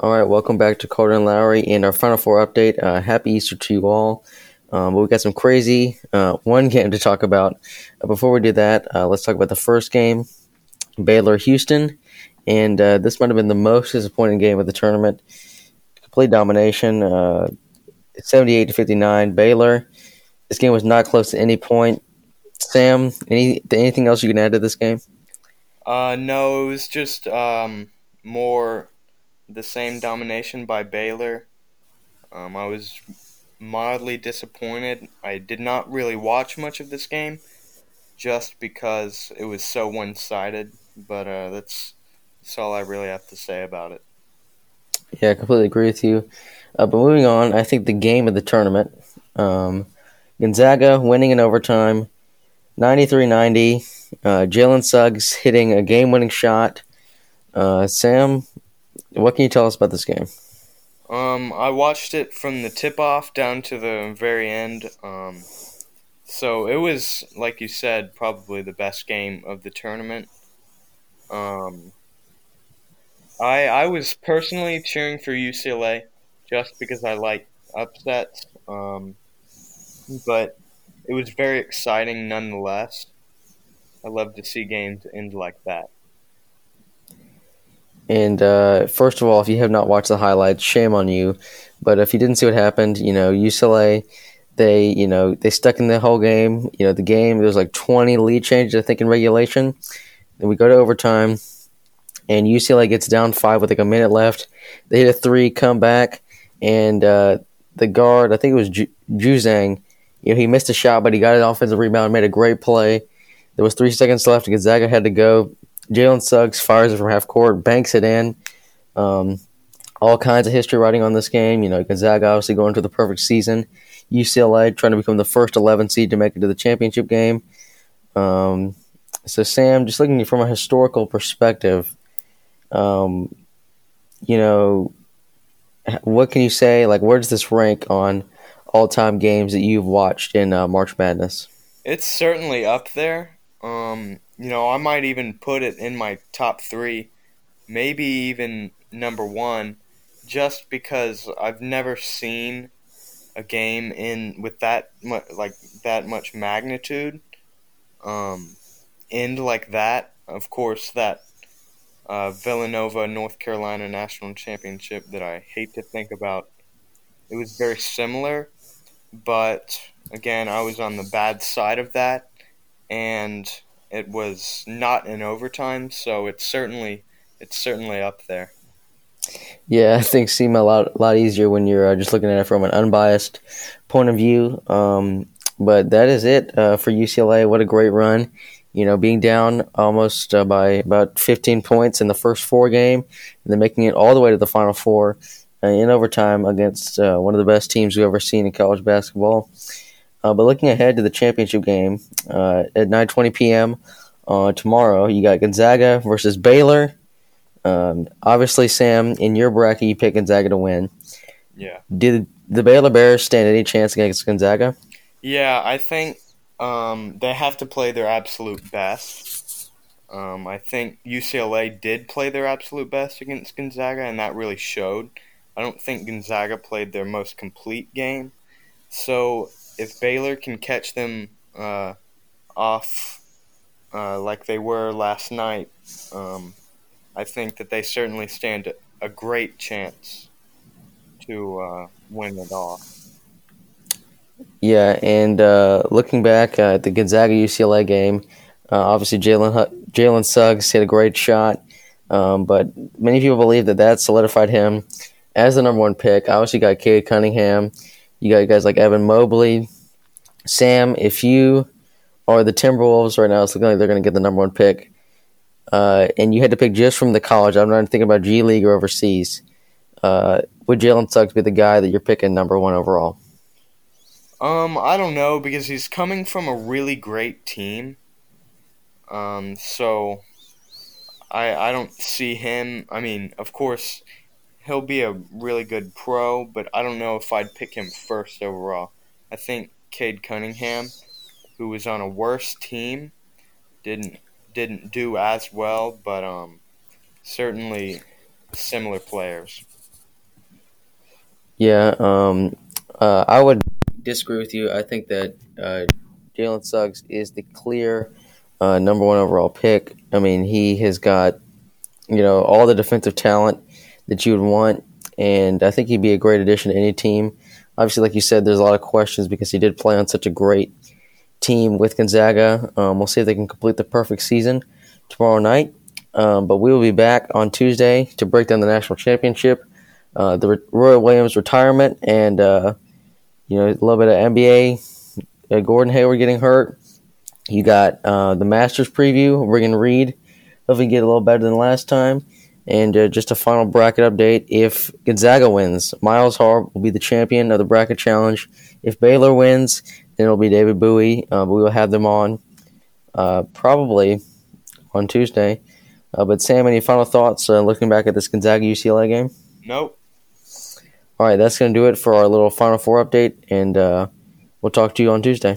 All right, welcome back to Carter Lowry and our Final Four update. Uh, happy Easter to you all. Um, but we got some crazy uh, one game to talk about. Uh, before we do that, uh, let's talk about the first game, Baylor Houston, and uh, this might have been the most disappointing game of the tournament. Complete domination, uh, seventy-eight to fifty-nine. Baylor. This game was not close to any point. Sam, any anything else you can add to this game? Uh, no, it was just um, more the same domination by Baylor. Um, I was mildly disappointed. I did not really watch much of this game just because it was so one sided, but uh, that's, that's all I really have to say about it. Yeah, I completely agree with you. Uh, but moving on, I think the game of the tournament um, Gonzaga winning in overtime, 93 90. Uh, Jalen Suggs hitting a game winning shot. Uh, Sam, what can you tell us about this game? Um, I watched it from the tip off down to the very end. Um, so it was, like you said, probably the best game of the tournament. Um, I I was personally cheering for UCLA just because I like upsets. Um, but it was very exciting nonetheless. I love to see games end like that. And uh, first of all, if you have not watched the highlights, shame on you. But if you didn't see what happened, you know UCLA, they you know they stuck in the whole game. You know the game there was like twenty lead changes I think in regulation. Then we go to overtime, and UCLA gets down five with like a minute left. They hit a three, come back, and uh, the guard I think it was Ju- Juzang. You know he missed a shot, but he got an offensive rebound, made a great play. There was three seconds left. Gonzaga had to go. Jalen Suggs fires it from half court, banks it in. Um, all kinds of history writing on this game. You know, Gonzaga obviously going to the perfect season. UCLA trying to become the first 11 seed to make it to the championship game. Um, so, Sam, just looking from a historical perspective, um, you know, what can you say? Like, where does this rank on all time games that you've watched in uh, March Madness? It's certainly up there. Um, you know, I might even put it in my top three, maybe even number one, just because I've never seen a game in with that much like that much magnitude, um, end like that. Of course, that uh, Villanova North Carolina national championship that I hate to think about. It was very similar, but again, I was on the bad side of that, and it was not in overtime, so it's certainly it's certainly up there. Yeah, things seem a lot lot easier when you're uh, just looking at it from an unbiased point of view. Um, but that is it uh, for UCLA. What a great run! You know, being down almost uh, by about 15 points in the first four game, and then making it all the way to the final four uh, in overtime against uh, one of the best teams we've ever seen in college basketball. Uh, but looking ahead to the championship game uh, at 9:20 p.m. Uh, tomorrow, you got Gonzaga versus Baylor. Um, obviously, Sam, in your bracket, you pick Gonzaga to win. Yeah. Did the Baylor Bears stand any chance against Gonzaga? Yeah, I think um, they have to play their absolute best. Um, I think UCLA did play their absolute best against Gonzaga, and that really showed. I don't think Gonzaga played their most complete game. So if Baylor can catch them uh, off uh, like they were last night, um, I think that they certainly stand a great chance to uh, win it all. Yeah, and uh, looking back at the Gonzaga UCLA game, uh, obviously Jalen Jalen Suggs hit a great shot, um, but many people believe that that solidified him as the number one pick. I obviously, got Cade Cunningham. You got guys like Evan Mobley. Sam, if you are the Timberwolves right now, it's looking like they're going to get the number one pick, uh, and you had to pick just from the college. I'm not even thinking about G League or overseas. Uh, would Jalen Suggs be the guy that you're picking number one overall? Um, I don't know because he's coming from a really great team. Um, so I I don't see him. I mean, of course, he'll be a really good pro, but I don't know if I'd pick him first overall. I think Cade Cunningham, who was on a worse team, didn't didn't do as well, but um, certainly similar players. Yeah, um, uh, I would disagree with you. I think that uh, Jalen Suggs is the clear uh, number one overall pick. I mean, he has got you know all the defensive talent that you would want, and I think he'd be a great addition to any team. Obviously, like you said, there's a lot of questions because he did play on such a great team with Gonzaga. Um, we'll see if they can complete the perfect season tomorrow night. Um, but we will be back on Tuesday to break down the national championship, uh, the Roy Williams retirement, and uh, you know a little bit of NBA. Uh, Gordon Hayward getting hurt. You got uh, the Masters preview. We're gonna read. Hopefully, get a little better than last time. And uh, just a final bracket update: If Gonzaga wins, Miles Harb will be the champion of the bracket challenge. If Baylor wins, then it'll be David Bowie. Uh, we will have them on probably on Tuesday. Uh, but Sam, any final thoughts uh, looking back at this Gonzaga UCLA game? Nope. All right, that's going to do it for our little Final Four update, and uh, we'll talk to you on Tuesday.